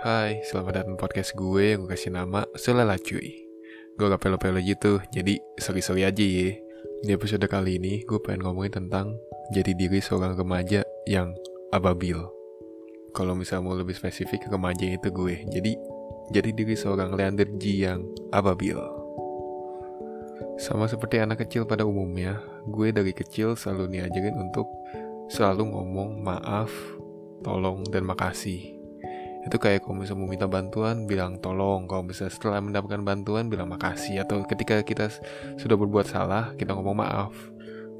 Hai, selamat datang podcast gue yang gue kasih nama Selala cuy. Gue gak pelo-pelo gitu, jadi sorry-sorry aja ya. Di episode kali ini, gue pengen ngomongin tentang Jadi diri seorang remaja yang ababil. Kalau misalnya mau lebih spesifik, remaja itu gue. Jadi, jadi diri seorang Leander G yang ababil. Sama seperti anak kecil pada umumnya Gue dari kecil selalu diajarin untuk Selalu ngomong maaf, tolong, dan makasih itu kayak kalau misalnya mau minta bantuan bilang tolong. Kalau misalnya setelah mendapatkan bantuan bilang makasih. Atau ketika kita sudah berbuat salah kita ngomong maaf.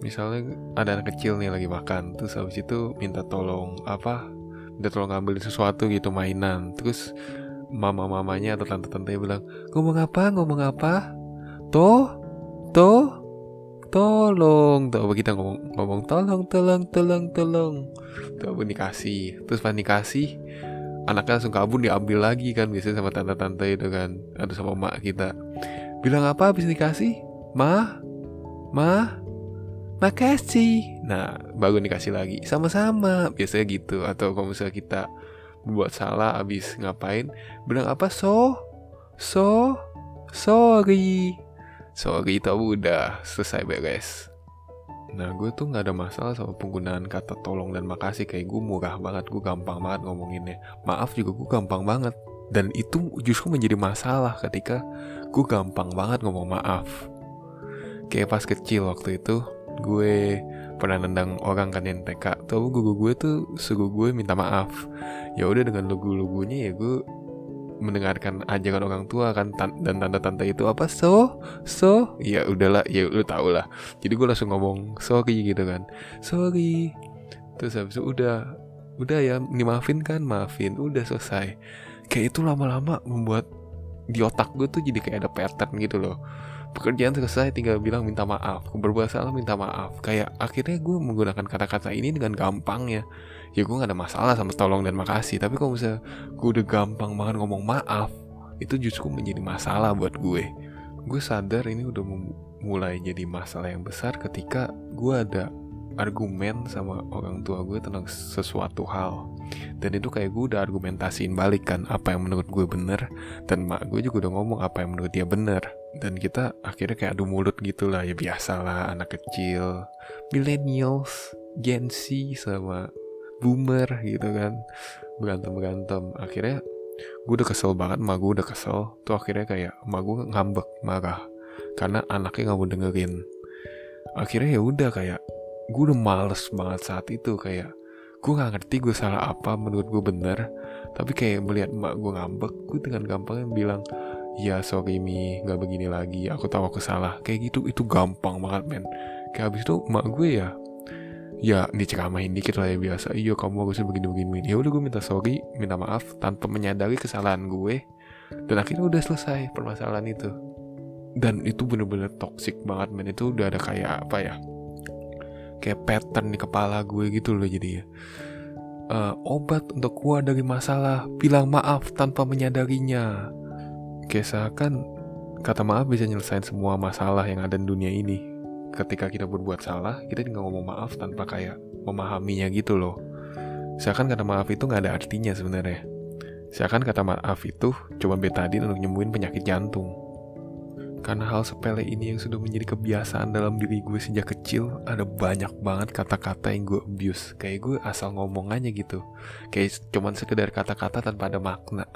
Misalnya ada anak kecil nih lagi makan terus habis itu minta tolong apa minta tolong ngambil sesuatu gitu mainan. Terus mama mamanya atau tante tante bilang ngomong apa? Ngomong apa? Toh toh tolong. Tuh apa kita ngomong ngomong tolong tolong tolong tolong. Tuh apa dikasih? Terus pas dikasih anaknya langsung kabur diambil lagi kan biasanya sama tante-tante itu kan atau sama mak kita. Bilang apa habis dikasih? Ma ma makasih. Nah baru dikasih lagi. Sama-sama biasanya gitu. Atau kalau misalnya kita buat salah habis ngapain bilang apa? So? So? Sorry. Sorry itu udah selesai beres Nah gue tuh gak ada masalah sama penggunaan kata tolong dan makasih. Kayak gue murah banget, gue gampang banget ngomonginnya. Maaf juga gue gampang banget. Dan itu justru menjadi masalah ketika gue gampang banget ngomong maaf. Kayak pas kecil waktu itu gue pernah nendang orang kan yang TK Tahu guru gue tuh suruh gue minta maaf. Ya udah dengan lugu-lugunya ya gue mendengarkan ajakan orang tua kan dan tante-tante itu apa? So so? Ya udahlah ya lu tau lah. Jadi gue langsung ngomong sorry gitu kan. Sorry. Terus habis itu udah udah ya maafin kan? Maafin. Udah selesai. Kayak itu lama-lama membuat di otak gue tuh jadi kayak ada pattern gitu loh. Pekerjaan selesai tinggal bilang minta maaf. Berbuat salah minta maaf. Kayak akhirnya gue menggunakan kata-kata ini dengan gampang ya gue gak ada masalah sama tolong dan makasih. Tapi kalau misalnya gue udah gampang banget ngomong maaf itu justru menjadi masalah buat gue. Gue sadar ini udah mulai jadi masalah yang besar ketika gue ada argumen sama orang tua gue tentang sesuatu hal. Dan itu kayak gue udah argumentasiin balik kan apa yang menurut gue bener dan mak gue juga udah ngomong apa yang menurut dia bener. Dan kita akhirnya kayak adu mulut gitu lah ya biasalah anak kecil. Millennials Gen Z sama boomer gitu kan. Berantem berantem akhirnya gue udah kesel banget ma gue udah kesel. Tuh akhirnya kayak ma gue ngambek marah. Karena anaknya nggak mau dengerin. Akhirnya ya udah kayak gue udah males banget saat itu. Kayak gue nggak ngerti gue salah apa menurut gue bener. Tapi kayak melihat emak gue ngambek gue dengan gampangnya bilang ya sorry mi. Nggak begini lagi. Aku tahu aku salah. Kayak gitu. Itu gampang banget men. Kayak habis itu emak gue ya ya diceramahin dikit lah ya biasa. Iya kamu harusnya begini begini ya udah gue minta sorry minta maaf tanpa menyadari kesalahan gue. Dan akhirnya udah selesai permasalahan itu. Dan itu bener-bener toxic banget men. Itu udah ada kayak apa ya kayak pattern di kepala gue gitu loh jadi ya. Uh, obat untuk keluar dari masalah bilang maaf tanpa menyadarinya. Kayak seakan kata maaf bisa nyelesain semua masalah yang ada di dunia ini ketika kita berbuat salah kita tinggal ngomong maaf tanpa kayak memahaminya gitu loh. Seakan kata maaf itu nggak ada artinya sebenarnya. Seakan kata maaf itu cuma betadin untuk nyembuhin penyakit jantung. Karena hal sepele ini yang sudah menjadi kebiasaan dalam diri gue sejak kecil Ada banyak banget kata-kata yang gue abuse. Kayak gue asal ngomong aja gitu. Kayak cuman sekedar kata-kata tanpa ada makna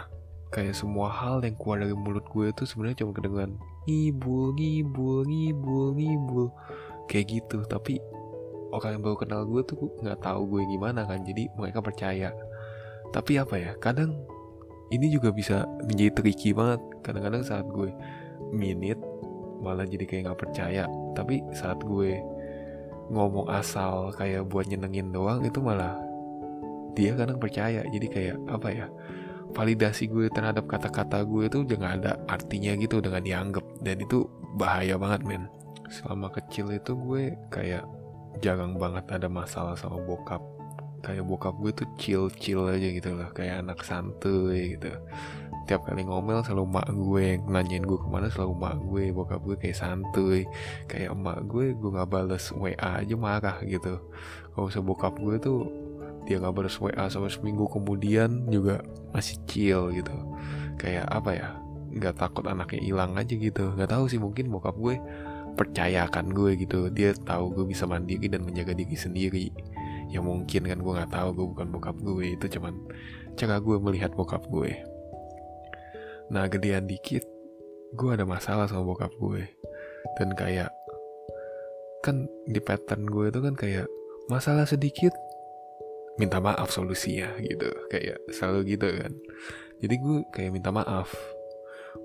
kayak semua hal yang keluar dari mulut gue itu sebenarnya cuma kedengeran ngibul ngibul ngibul ngibul. Kayak gitu tapi orang yang baru kenal gue tuh nggak tahu gue gimana kan jadi mereka percaya. Tapi apa ya kadang ini juga bisa menjadi tricky banget. Kadang-kadang saat gue minit malah jadi kayak nggak percaya. Tapi saat gue ngomong asal kayak buat nyenengin doang itu malah dia kadang percaya. Jadi kayak apa ya validasi gue terhadap kata-kata gue itu gak ada artinya gitu gak dianggap. Dan itu bahaya banget men. Selama kecil itu gue kayak jarang banget ada masalah sama bokap. Kayak bokap gue tuh chill chill aja gitu lah kayak anak santuy gitu. Tiap kali ngomel selalu mak gue yang nanyain gue ke mana selalu mak gue bokap gue kayak santuy. Kayak emak gue gue nggak bales wa aja marah gitu. Kalau usah bokap gue tuh dia nggak balas WA sampai seminggu kemudian juga masih chill gitu. Kayak apa ya nggak takut anaknya hilang aja gitu. Nggak tahu sih mungkin bokap gue percayakan gue gitu. Dia tahu gue bisa mandiri dan menjaga diri sendiri. Ya mungkin kan gue nggak tahu gue bukan bokap gue. Itu cuman cara gue melihat bokap gue. Nah gedean dikit gue ada masalah sama bokap gue. Dan kayak kan di pattern gue itu kan kayak masalah sedikit minta maaf solusinya gitu. Kayak selalu gitu kan. Jadi gue kayak minta maaf.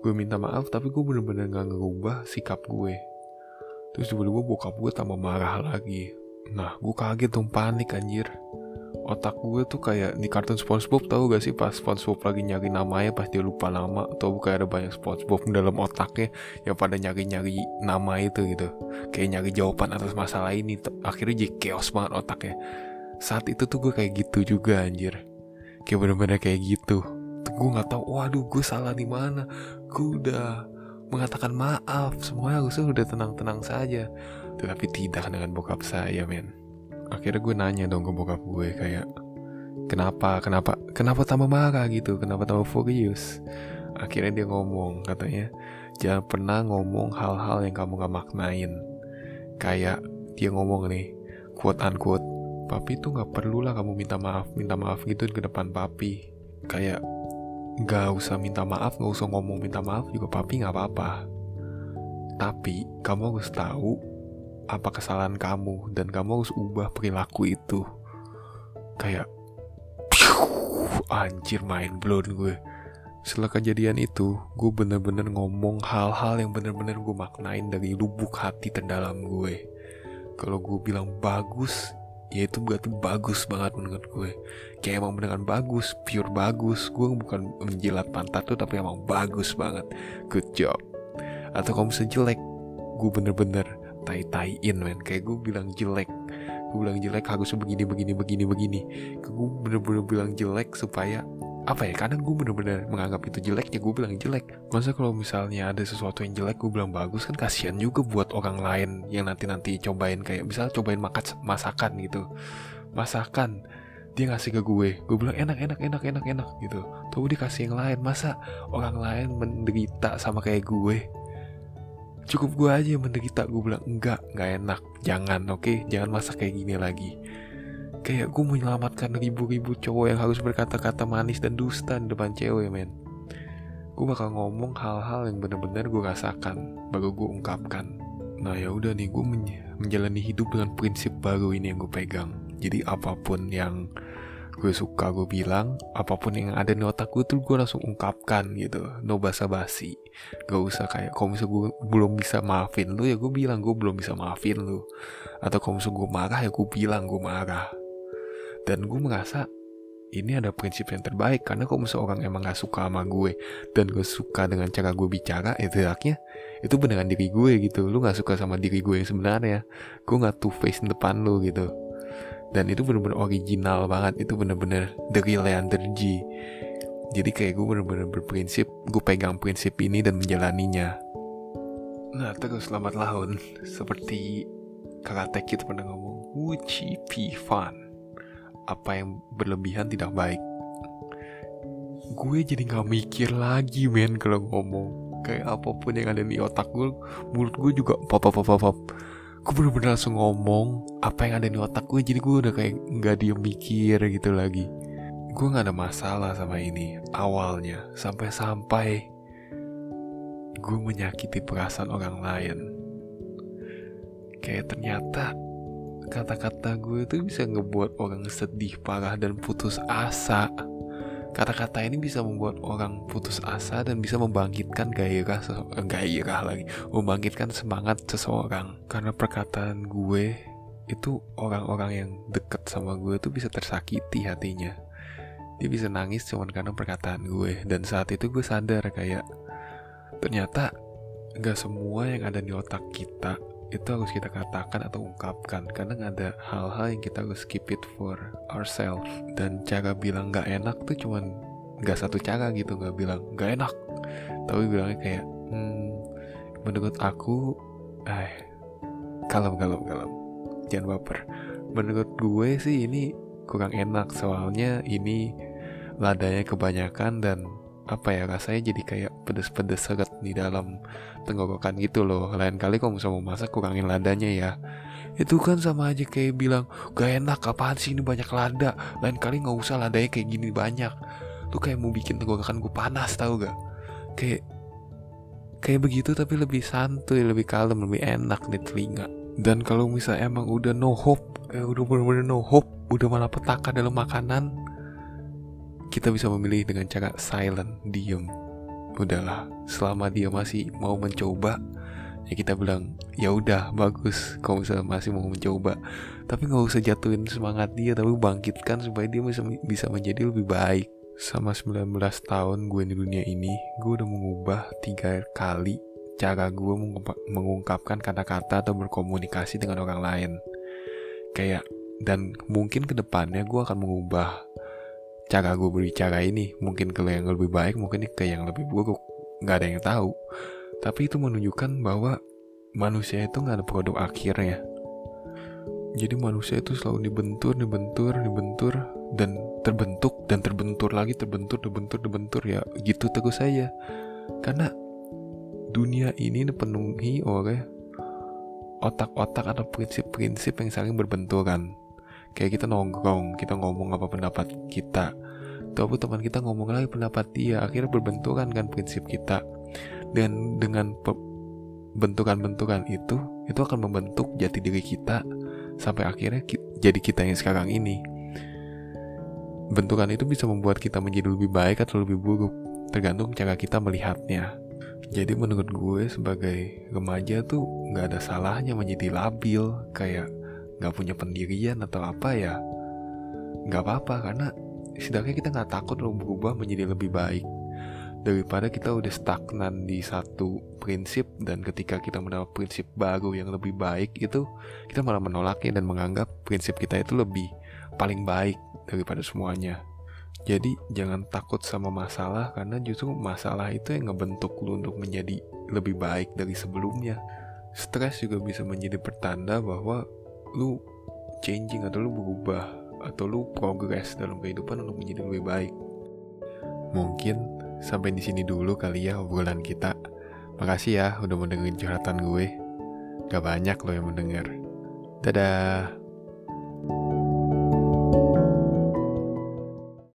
Gue minta maaf tapi gue bener-bener gak ngerubah sikap gue. Terus tiba-tiba bokap gue tambah marah lagi. Nah gue kaget dong panik anjir. Otak gue tuh kayak di kartun SpongeBob tahu gak sih? Pas SpongeBob lagi nyari namanya pas dia lupa nama atau kayak ada banyak SpongeBob dalam otaknya yang pada nyari-nyari nama itu gitu. Kayak nyari jawaban atas masalah ini akhirnya jadi chaos banget otaknya saat itu tuh gue kayak gitu juga anjir. Kayak bener-bener kayak gitu. Gue nggak tahu waduh gue salah di mana. Gue udah mengatakan maaf semuanya harusnya udah tenang-tenang saja. Tetapi tidak dengan bokap saya men. Akhirnya gue nanya dong ke bokap gue kayak kenapa? Kenapa? Kenapa tambah marah gitu? Kenapa tambah furious? Akhirnya dia ngomong katanya jangan pernah ngomong hal-hal yang kamu gak maknain. Kayak dia ngomong nih quote unquote papi tuh gak perlu lah kamu minta maaf minta maaf gitu ke depan papi. Kayak gak usah minta maaf gak usah ngomong minta maaf juga papi gak apa-apa. Tapi kamu harus tahu apa kesalahan kamu dan kamu harus ubah perilaku itu. Kayak anjir main blown gue. Setelah kejadian itu gue bener-bener ngomong hal-hal yang bener-bener gue maknain dari lubuk hati terdalam gue. Kalau gue bilang bagus ya itu berarti bagus banget menurut gue. Kayak emang beneran bagus pure bagus. Gue bukan menjilat pantat tuh tapi emang bagus banget. Good job. Atau kalau misalnya jelek gue bener-bener tai-taiin men. Kayak gue bilang jelek. Gue bilang jelek harusnya begini begini begini begini. Gue bener-bener bilang jelek supaya apa ya kadang gue bener-bener menganggap itu jelek ya gue bilang jelek. Masa kalau misalnya ada sesuatu yang jelek gue bilang bagus kan kasihan juga buat orang lain yang nanti-nanti cobain kayak misalnya cobain makan masakan gitu. Masakan dia ngasih ke gue gue bilang enak enak enak enak enak gitu. Tuh dikasih yang lain masa orang lain menderita sama kayak gue? Cukup gue aja yang menderita gue bilang enggak enggak enak jangan oke? Okay? jangan masak kayak gini lagi kayak gue menyelamatkan ribu-ribu cowok yang harus berkata-kata manis dan dusta di depan cewek men. Gue bakal ngomong hal-hal yang bener-bener gue rasakan baru gue ungkapkan. Nah ya udah nih gue menjalani hidup dengan prinsip baru ini yang gue pegang. Jadi apa pun yang gue suka gue bilang apa pun yang ada di otak gue tuh gue langsung ungkapkan gitu. No basa basi gak usah kayak kalau misalnya gue belum bisa maafin lu ya gue bilang gue belum bisa maafin lu. Atau kalau misalnya gue marah ya gue bilang gue marah dan gue merasa ini ada prinsip yang terbaik karena kalau misalnya orang emang gak suka sama gue dan gue suka dengan cara gue bicara itu haknya itu beneran diri gue gitu. Lu gak suka sama diri gue yang sebenarnya. Gue gak two face depan lu gitu. Dan itu bener-bener original banget itu bener-bener the real Leander G jadi kayak gue bener-bener berprinsip gue pegang prinsip ini dan menjalaninya. Nah terus selamat tahun seperti kakak kita pernah ngomong Wuchi Pi Fan apa yang berlebihan tidak baik. Gue jadi gak mikir lagi men kalau ngomong. Kayak apa pun yang ada di otak gue mulut gue juga pop pop pop pop. Gue bener-bener langsung ngomong apa yang ada di otak gue jadi gue udah kayak nggak diem mikir gitu lagi. Gue nggak ada masalah sama ini awalnya. Sampai-sampai gue menyakiti perasaan orang lain. Kayak ternyata kata-kata gue itu bisa ngebuat orang sedih parah dan putus asa Kata-kata ini bisa membuat orang putus asa dan bisa membangkitkan gairah eh, gairah lagi, membangkitkan semangat seseorang. Karena perkataan gue itu orang-orang yang deket sama gue itu bisa tersakiti hatinya. Dia bisa nangis cuma karena perkataan gue dan saat itu gue sadar kayak ternyata gak semua yang ada di otak kita itu harus kita katakan atau ungkapkan. Karena ada hal-hal yang kita harus keep it for ourselves. Dan cara bilang nggak enak tuh cuman nggak satu cara gitu nggak bilang nggak enak. Tapi bilangnya kayak hmm, menurut aku eh kalem kalem kalem. Jangan baper. Menurut gue sih ini kurang enak. Soalnya ini ladanya kebanyakan dan apa ya rasanya jadi kayak pedes-pedes seret di dalam tenggorokan gitu loh. Lain kali kalau misalnya mau masak kurangin ladanya ya. Itu kan sama aja kayak bilang gak enak apaan sih ini banyak lada? Lain kali nggak usah ladanya kayak gini banyak. Tuh kayak mau bikin tenggorokan gue panas tau gak kayak kayak begitu tapi lebih santuy lebih kalem lebih enak di telinga. Dan kalau misalnya emang udah no hope eh, udah bener-bener no hope udah malah petaka dalam makanan kita bisa memilih dengan cara silent, diem. Udahlah, selama dia masih mau mencoba, ya kita bilang ya udah bagus kalau misalnya masih mau mencoba. Tapi nggak usah jatuhin semangat dia tapi bangkitkan supaya dia bisa bisa menjadi lebih baik. Sama 19 tahun gue di dunia ini gue udah mengubah tiga kali cara gue mengungkapkan kata-kata atau berkomunikasi dengan orang lain. Kayak dan mungkin ke depannya gue akan mengubah cara gue berbicara ini mungkin ke yang lebih baik mungkin ke yang lebih buruk. Nggak ada yang tahu. Tapi itu menunjukkan bahwa manusia itu nggak ada produk akhirnya. Jadi manusia itu selalu dibentur dibentur dibentur dan terbentuk dan terbentur lagi terbentur terbentur terbentur. Ya gitu terus saja. Karena dunia ini dipenuhi oleh otak-otak atau prinsip-prinsip yang saling berbenturan. Kayak kita nongkrong kita ngomong apa pendapat kita tapi teman kita ngomong lagi pendapat dia akhirnya berbenturan kan prinsip kita. Dan dengan bentukan-bentukan itu itu akan membentuk jati diri kita sampai akhirnya ki jadi kita yang sekarang ini. Bentukan itu bisa membuat kita menjadi lebih baik atau lebih buruk tergantung cara kita melihatnya. Jadi menurut gue sebagai remaja tuh nggak ada salahnya menjadi labil kayak nggak punya pendirian atau apa ya. Nggak apa-apa karena setidaknya kita nggak takut lo berubah menjadi lebih baik. Daripada kita udah stagnan di satu prinsip dan ketika kita mendapat prinsip baru yang lebih baik itu kita malah menolaknya dan menganggap prinsip kita itu lebih paling baik daripada semuanya. Jadi jangan takut sama masalah karena justru masalah itu yang ngebentuk lu untuk menjadi lebih baik dari sebelumnya. Stres juga bisa menjadi pertanda bahwa lu changing atau lu berubah atau lu progress dalam kehidupan untuk menjadi lebih baik. Mungkin sampai di sini dulu kali ya obrolan kita. Makasih ya udah mendengar curhatan gue. Gak banyak lo yang mendengar. Dadah.